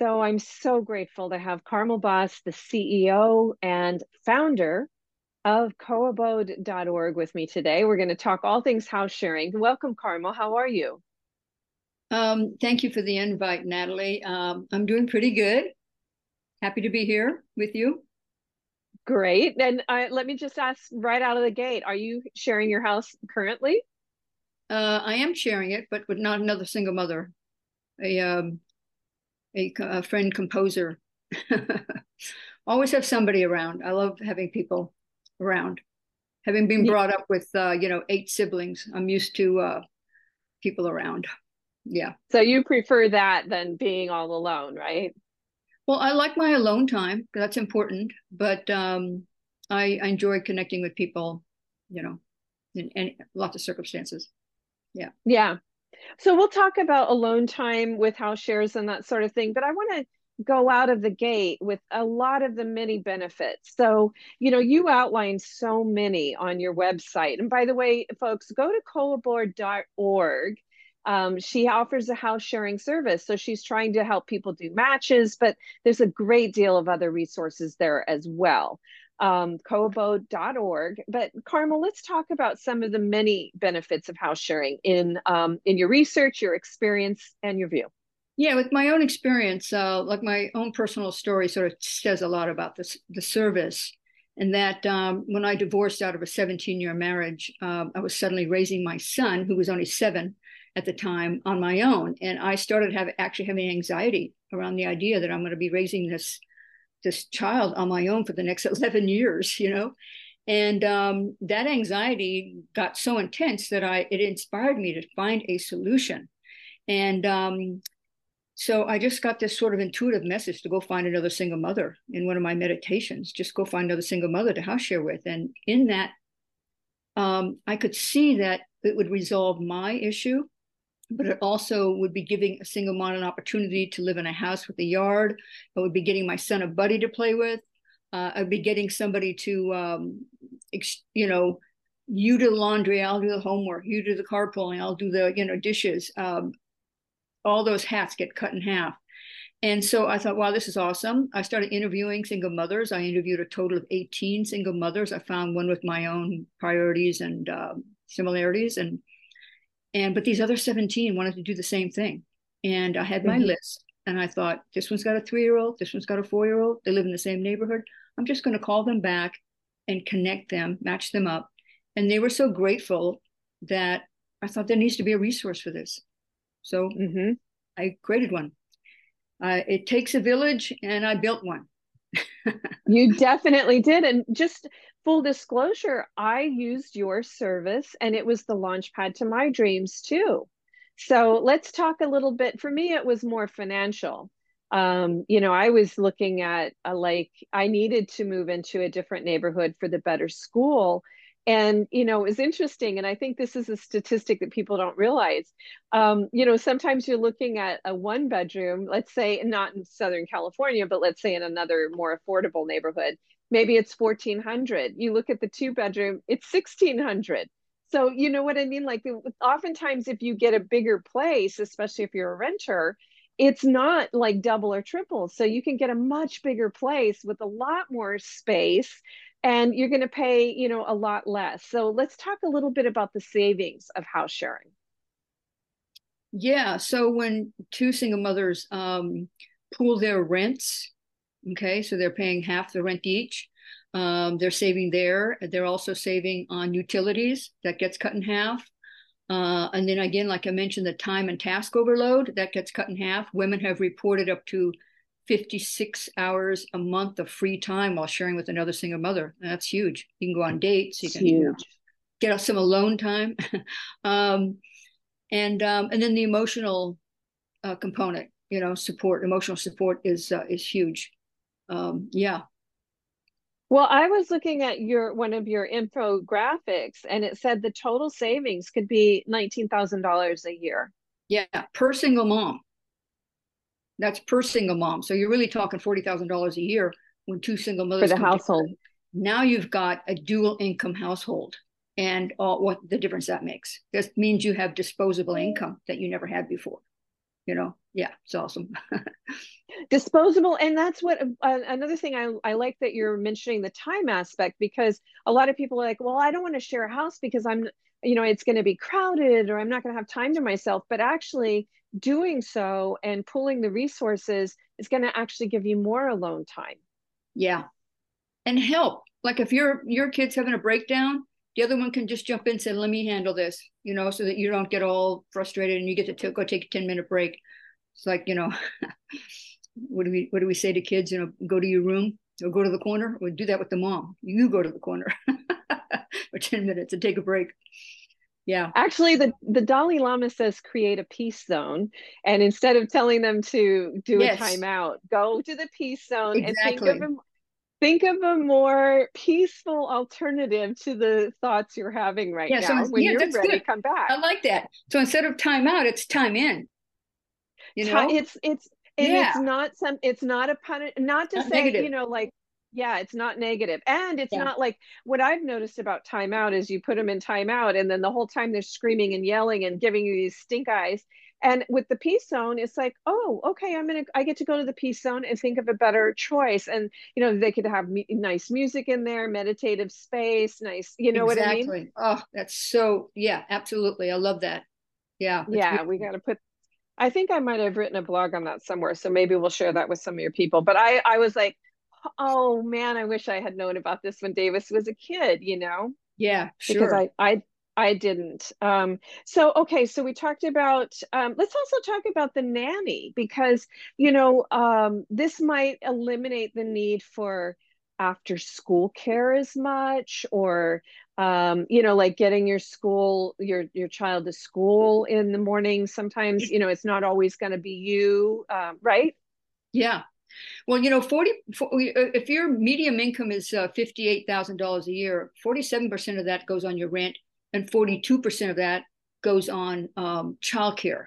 So I'm so grateful to have Carmel Boss, the CEO and founder of coabode.org with me today. We're going to talk all things house sharing. Welcome, Carmel. How are you? Um, thank you for the invite, Natalie. Um, I'm doing pretty good. Happy to be here with you. Great. And uh, let me just ask right out of the gate are you sharing your house currently? Uh, I am sharing it, but with not another single mother. A um, a, a friend composer. Always have somebody around. I love having people around. Having been brought up with, uh, you know, eight siblings, I'm used to uh, people around. Yeah. So you prefer that than being all alone, right? Well, I like my alone time. That's important. But um, I, I enjoy connecting with people, you know, in, in lots of circumstances. Yeah. Yeah. So we'll talk about alone time with house shares and that sort of thing, but I want to go out of the gate with a lot of the many benefits. So, you know, you outlined so many on your website. And by the way, folks, go to coabode.org. Um, she offers a house sharing service. So she's trying to help people do matches, but there's a great deal of other resources there as well um, coabode.org. But Carmel, let's talk about some of the many benefits of house sharing in um, in your research, your experience, and your view. Yeah, with my own experience, uh, like my own personal story, sort of says a lot about this the service. And that um, when I divorced out of a 17 year marriage, uh, I was suddenly raising my son, who was only seven at the time, on my own, and I started have actually having anxiety around the idea that I'm going to be raising this this child on my own for the next 11 years, you know? And um, that anxiety got so intense that I it inspired me to find a solution. And um, so I just got this sort of intuitive message to go find another single mother in one of my meditations. Just go find another single mother to house share with. And in that, um, I could see that it would resolve my issue but it also would be giving a single mom an opportunity to live in a house with a yard. It would be getting my son a buddy to play with. Uh, I'd be getting somebody to, um, ex- you know, you do the laundry, I'll do the homework, you do the carpooling, I'll do the, you know, dishes. Um, all those hats get cut in half. And so I thought, wow, this is awesome. I started interviewing single mothers. I interviewed a total of 18 single mothers. I found one with my own priorities and uh, similarities. And and but these other 17 wanted to do the same thing. And I had my mm-hmm. list and I thought, this one's got a three year old, this one's got a four year old, they live in the same neighborhood. I'm just going to call them back and connect them, match them up. And they were so grateful that I thought there needs to be a resource for this. So mm-hmm. I created one. Uh, it takes a village, and I built one. You definitely did. And just full disclosure, I used your service and it was the launch pad to my dreams too. So let's talk a little bit. For me, it was more financial. Um, you know, I was looking at a, like I needed to move into a different neighborhood for the better school. And, you know, it's interesting. And I think this is a statistic that people don't realize. Um, you know, sometimes you're looking at a one bedroom, let's say not in Southern California, but let's say in another more affordable neighborhood, maybe it's 1400 you look at the two bedroom it's 1600 so you know what i mean like oftentimes if you get a bigger place especially if you're a renter it's not like double or triple so you can get a much bigger place with a lot more space and you're going to pay you know a lot less so let's talk a little bit about the savings of house sharing yeah so when two single mothers um, pool their rents Okay, so they're paying half the rent each. Um, they're saving there. They're also saving on utilities that gets cut in half. Uh, and then again, like I mentioned, the time and task overload that gets cut in half. Women have reported up to 56 hours a month of free time while sharing with another single mother. That's huge. You can go on dates. You can you know, get some alone time, um, and um, and then the emotional uh, component. You know, support, emotional support is uh, is huge um, yeah. Well, I was looking at your one of your infographics, and it said the total savings could be nineteen thousand dollars a year. Yeah, per single mom. That's per single mom. So you're really talking forty thousand dollars a year when two single mothers for the household. Together. Now you've got a dual income household, and all, what the difference that makes. This means you have disposable income that you never had before. you know, yeah, it's awesome. disposable and that's what uh, another thing I, I like that you're mentioning the time aspect because a lot of people are like well i don't want to share a house because i'm you know it's going to be crowded or i'm not going to have time to myself but actually doing so and pulling the resources is going to actually give you more alone time. Yeah. And help. Like if your your kid's having a breakdown the other one can just jump in and say let me handle this you know so that you don't get all frustrated and you get to t- go take a 10 minute break. It's like you know what do we what do we say to kids you know go to your room or go to the corner or do that with the mom. You go to the corner for 10 minutes and take a break. Yeah. Actually the the dalai lama says create a peace zone and instead of telling them to do yes. a timeout go to the peace zone exactly. and think of a, think of a more peaceful alternative to the thoughts you're having right yeah, now. so when yeah, you're ready good. come back. I like that. So instead of timeout, it's time in you know? it's it's and yeah. it's not some it's not a pun not to not say negative. you know like yeah it's not negative and it's yeah. not like what i've noticed about timeout is you put them in timeout and then the whole time they're screaming and yelling and giving you these stink eyes and with the peace zone it's like oh okay i'm gonna i get to go to the peace zone and think of a better choice and you know they could have me- nice music in there meditative space nice you know exactly. what i mean oh that's so yeah absolutely i love that yeah yeah we got to put I think I might have written a blog on that somewhere. So maybe we'll share that with some of your people. But I, I was like, oh man, I wish I had known about this when Davis was a kid, you know? Yeah, sure. Because I, I, I didn't. Um, so okay, so we talked about. Um, let's also talk about the nanny because you know um, this might eliminate the need for after school care as much, or um, you know, like getting your school, your your child to school in the morning. Sometimes, you know, it's not always going to be you, um, right? Yeah. Well, you know, 40, uh, if your medium income is uh, $58,000 a year, 47% of that goes on your rent and 42% of that goes on um, childcare.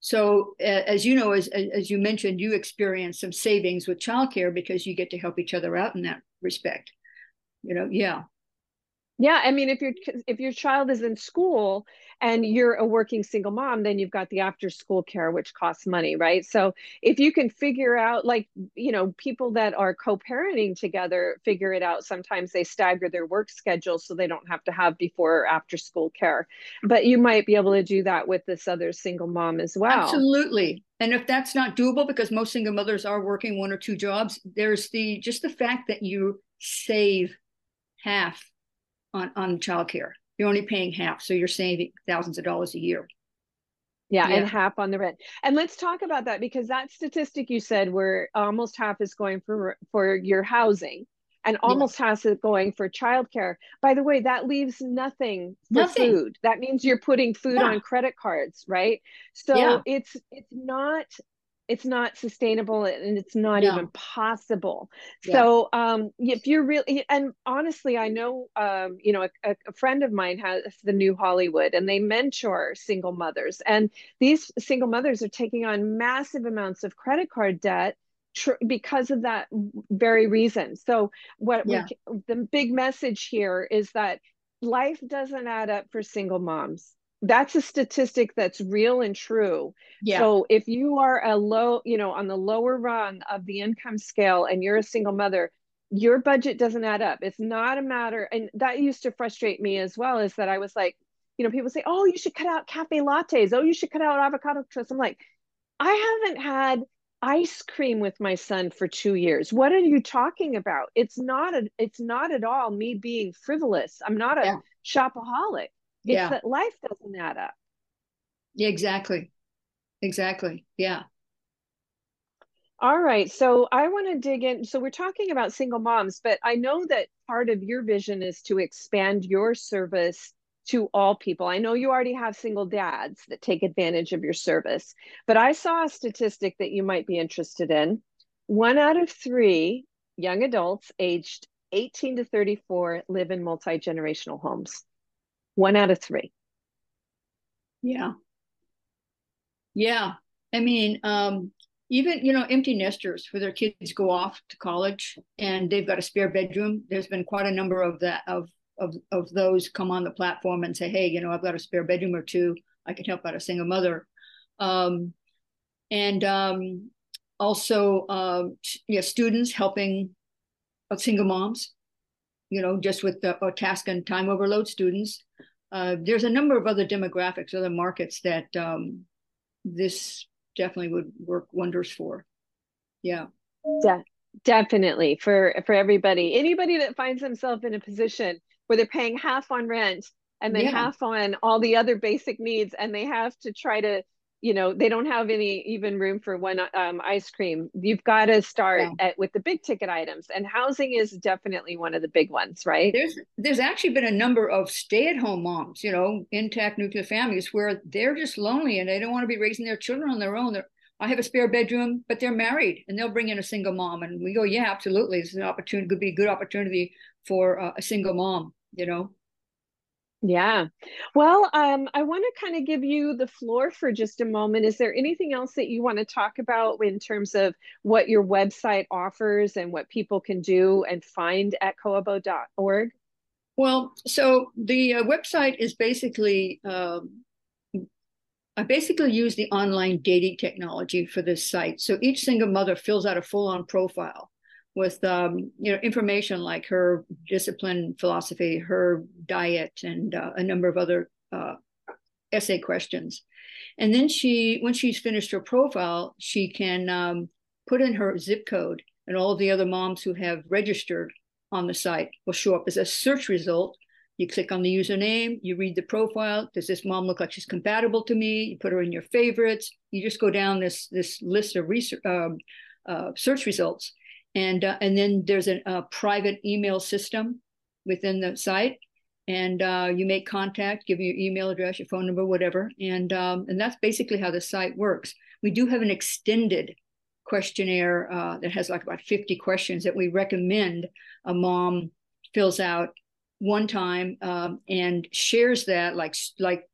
So, uh, as you know, as, as you mentioned, you experience some savings with childcare because you get to help each other out in that respect. You know, yeah. Yeah, I mean, if your if your child is in school and you're a working single mom, then you've got the after school care, which costs money, right? So if you can figure out, like, you know, people that are co-parenting together figure it out. Sometimes they stagger their work schedule so they don't have to have before or after school care. But you might be able to do that with this other single mom as well. Absolutely. And if that's not doable, because most single mothers are working one or two jobs, there's the just the fact that you save half on on childcare. You're only paying half, so you're saving thousands of dollars a year. Yeah, yeah, and half on the rent. And let's talk about that because that statistic you said where almost half is going for for your housing and almost yeah. half is going for childcare. By the way, that leaves nothing for nothing. food. That means you're putting food yeah. on credit cards, right? So it's it's not it's not sustainable and it's not no. even possible yeah. so um, if you're really and honestly i know um, you know a, a, friend of mine has the new hollywood and they mentor single mothers and these single mothers are taking on massive amounts of credit card debt tr- because of that very reason so what yeah. we, the big message here is that life doesn't add up for single moms that's a statistic that's real and true. Yeah. So if you are a low, you know, on the lower rung of the income scale and you're a single mother, your budget doesn't add up. It's not a matter, and that used to frustrate me as well, is that I was like, you know, people say, oh, you should cut out cafe lattes. Oh, you should cut out avocado toast. I'm like, I haven't had ice cream with my son for two years. What are you talking about? It's not a, it's not at all me being frivolous. I'm not a yeah. shopaholic. It's yeah. that life doesn't add up. Yeah, exactly. Exactly. Yeah. All right. So I want to dig in. So we're talking about single moms, but I know that part of your vision is to expand your service to all people. I know you already have single dads that take advantage of your service, but I saw a statistic that you might be interested in. One out of three young adults aged 18 to 34 live in multi generational homes. One out of three. Yeah. Yeah. I mean, um, even you know empty nesters where their kids go off to college and they've got a spare bedroom there's been quite a number of that of of of those come on the platform and say hey you know i've got a spare bedroom or two i can help out a single mother Um, and um, also, uh, yeah, students helping single moms, you know, just with the task and time overload students. Uh, there's a number of other demographics, other markets that um, this definitely would work wonders for. Yeah. De- definitely for for everybody. Anybody that finds themselves in a position where they're paying half on rent and then yeah. half on all the other basic needs and they have to try to you know they don't have any even room for one um, ice cream you've got to start yeah. at, with the big ticket items and housing is definitely one of the big ones right there's there's actually been a number of stay-at-home moms you know intact nuclear families where they're just lonely and they don't want to be raising their children on their own they're, I have a spare bedroom, but they're married and they'll bring in a single mom. And we go, yeah, absolutely. It's an opportunity, could be a good opportunity for uh, a single mom, you know? Yeah. Well, um, I want to kind of give you the floor for just a moment. Is there anything else that you want to talk about in terms of what your website offers and what people can do and find at coabode.org? Well, so the uh, website is basically, um, I basically use the online dating technology for this site. So each single mother fills out a full on profile with um, you know information like her discipline philosophy, her diet, and uh, a number of other uh, essay questions. And then she, when she's finished her profile, she can um, put in her zip code, and all of the other moms who have registered on the site will show up as a search result. You click on the username, you read the profile. Does this mom look like she's compatible to me? You put her in your favorites. You just go down this this list of research, um, uh, search results and uh, and then there's a, a, private email system within the site. And uh, you make contact give your email address your phone number whatever. And um, and that's basically how the site works. We do have an extended questionnaire uh, that has like about 50 questions that we recommend a mom fills out one time um, and shares that like like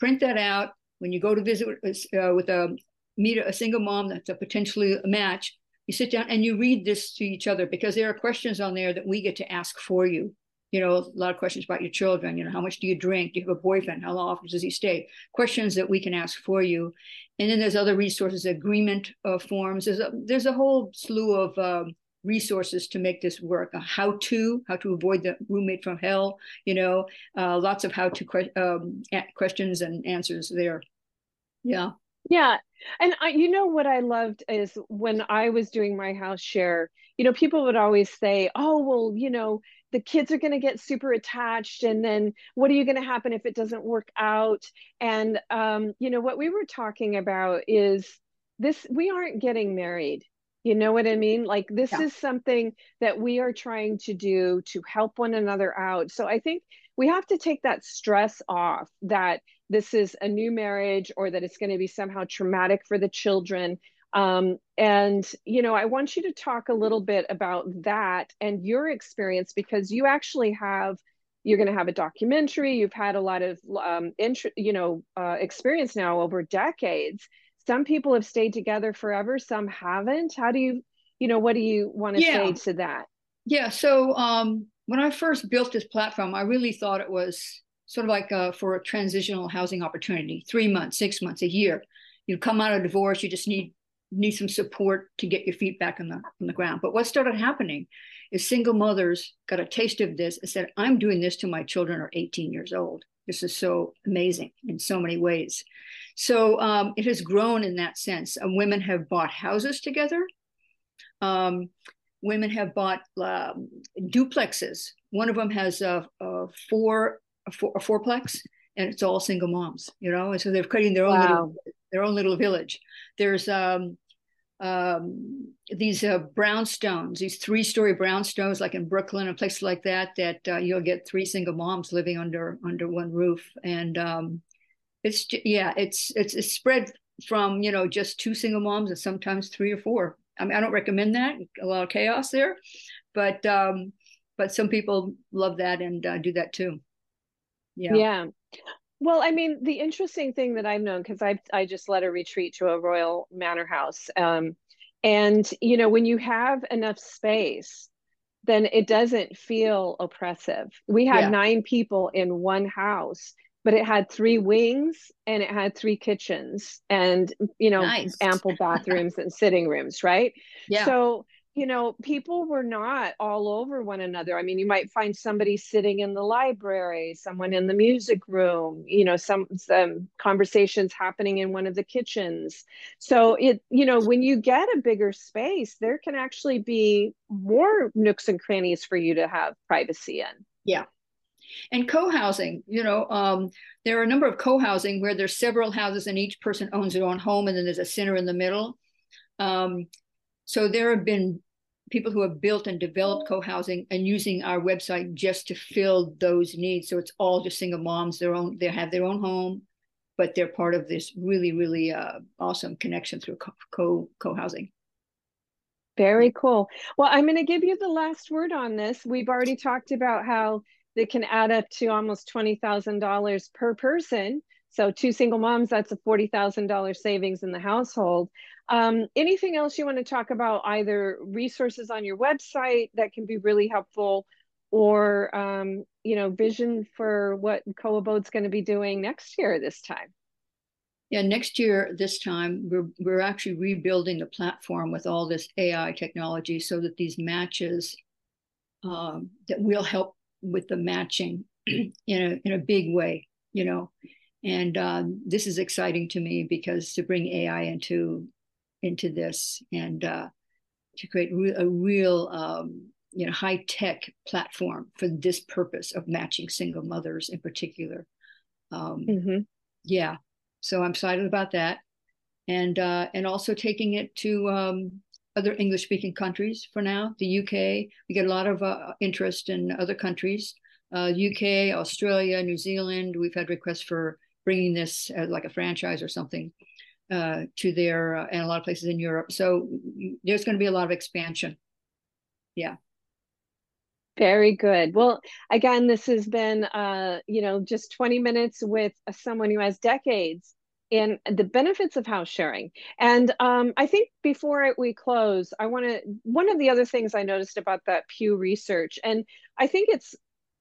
print that out. When you go to visit uh, with a meet a single mom that's a potentially a match you sit down and you read this to each other because there are questions on there that we get to ask for you. You know a lot of questions about your children you know how much do you drink? Do you have a boyfriend? How often does he stay? Questions that we can ask for you. And then there's other resources agreement uh, forms. There's a there's a whole slew of um, resources to make this work. A how to how to avoid the roommate from hell you know uh, lots of how to que- um, questions and answers there. Yeah yeah. And I, you know what I loved is when I was doing my house share, you know, people would always say, oh, well, you know, the kids are going to get super attached. And then what are you going to happen if it doesn't work out? And, um, you know, what we were talking about is this we aren't getting married. You know what I mean? Like, this yeah. is something that we are trying to do to help one another out. So I think we have to take that stress off that this is a new marriage or that it's going to be somehow traumatic for the children. Um, and, you know, I want you to talk a little bit about that and your experience because you actually have, you're going to have a documentary. You've had a lot of, um, int- you know, uh, experience now over decades. Some people have stayed together forever, some haven't. How do you, you know, what do you want to yeah. say to that? Yeah. So um, when I first built this platform, I really thought it was sort of like uh, for a transitional housing opportunity, three months, six months, a year. You come out of divorce, you just need need some support to get your feet back on the on the ground. But what started happening is single mothers got a taste of this and said, "I'm doing this to my children are 18 years old. This is so amazing in so many ways." So um, it has grown in that sense. Uh, women have bought houses together. Um, women have bought um, duplexes. One of them has a, a four a, four, a fourplex, and it's all single moms. You know, and so they're creating their own wow. little their own little village. There's um, um, these uh, brownstones, these three story brownstones, like in Brooklyn and places like that, that uh, you'll get three single moms living under under one roof, and um, it's yeah, it's it's it's spread from you know just two single moms and sometimes three or four. I mean, I don't recommend that. A lot of chaos there, but um, but some people love that and uh, do that too. Yeah. Yeah. Well, I mean, the interesting thing that I've known because I I just led a retreat to a royal manor house, um, and you know when you have enough space, then it doesn't feel oppressive. We had yeah. nine people in one house, but it had three wings and it had three kitchens and you know nice. ample bathrooms and sitting rooms right yeah so you know, people were not all over one another. I mean, you might find somebody sitting in the library, someone in the music room, you know, some some conversations happening in one of the kitchens. So it, you know, when you get a bigger space, there can actually be more nooks and crannies for you to have privacy in. Yeah. And co-housing, you know, um, there are a number of co-housing where there's several houses and each person owns their own home, and then there's a center in the middle. Um, so there have been people who have built and developed co-housing and using our website just to fill those needs. So it's all just single moms, their own, they have their own home, but they're part of this really, really uh, awesome connection through co co-housing. Very cool. Well, I'm going to give you the last word on this. We've already talked about how they can add up to almost $20,000 per person. So two single moms, that's a $40,000 savings in the household. Um, anything else you want to talk about, either resources on your website that can be really helpful or, um, you know, vision for what Co-Abode's going to be doing next year this time? Yeah, next year, this time, we're, we're actually rebuilding the platform with all this AI technology so that these matches um, that will help with the matching in a, in a big way, you know. And um, this is exciting to me because to bring AI into into this and uh, to create re- a real um, you know high tech platform for this purpose of matching single mothers in particular. Um, mm-hmm. Yeah, so I'm excited about that, and uh, and also taking it to um, other English speaking countries for now. The UK, we get a lot of uh, interest in other countries. Uh, UK, Australia, New Zealand. We've had requests for bringing this as like a franchise or something uh, to their uh, and a lot of places in Europe. So there's going to be a lot of expansion. Yeah. Very good. Well, again, this has been, uh, you know, just 20 minutes with someone who has decades in the benefits of house sharing. And um, I think before we close, I want to, one of the other things I noticed about that Pew research, and I think it's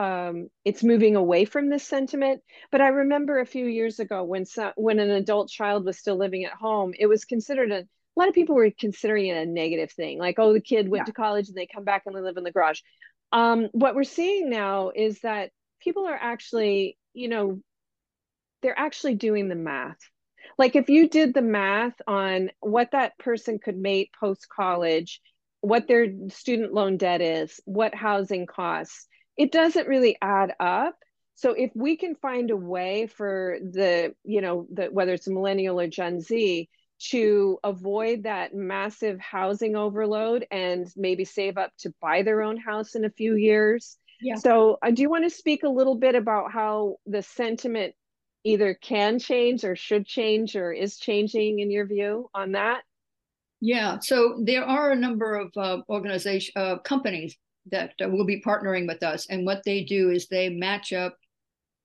um, it's moving away from this sentiment. But I remember a few years ago when some, when an adult child was still living at home, it was considered a, a lot of people were considering it a negative thing, like oh the kid went yeah. to college and they come back and they live in the garage. Um, what we're seeing now is that people are actually, you know, they're actually doing the math. Like if you did the math on what that person could make post college, what their student loan debt is, what housing costs, it doesn't really add up. So if we can find a way for the you know the whether it's a millennial or gen z to avoid that massive housing overload and maybe save up to buy their own house in a few years. Yeah. so uh, do you want to speak a little bit about how the sentiment either can change or should change or is changing in your view on that. Yeah. So there are a number of uh, organization uh, companies that will be partnering with us. And what they do is they match up.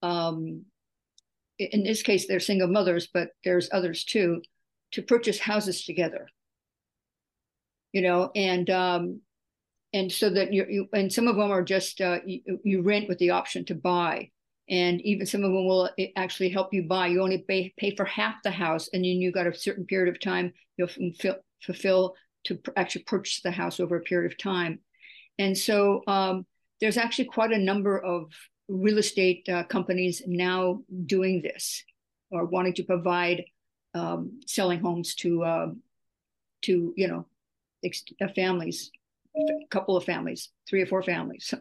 Um, in this case, they're single mothers, but there's others too, to purchase houses together. You know, and um, and so that you, you and some of them are just uh, you, you rent with the option to buy and even some of them will actually help you buy. You only pay, pay for half the house, and then you got a certain period of time you'll fulfill to actually purchase the house over a period of time. And so um, there's actually quite a number of real estate uh, companies now doing this or wanting to provide um, selling homes to uh, to you know ex- uh, families, a couple of families, three or four families.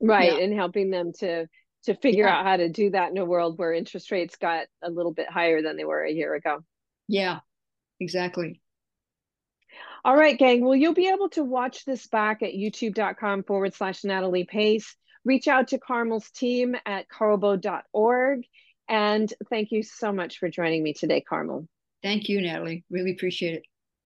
Right, yeah. and helping them to to figure yeah. out how to do that in a world where interest rates got a little bit higher than they were a year ago. Yeah, exactly. All right, gang. Well, you'll be able to watch this back at youtube.com forward slash Natalie Pace. Reach out to Carmel's team at co-abode.org. And thank you so much for joining me today, Carmel. Thank you, Natalie. Really appreciate it.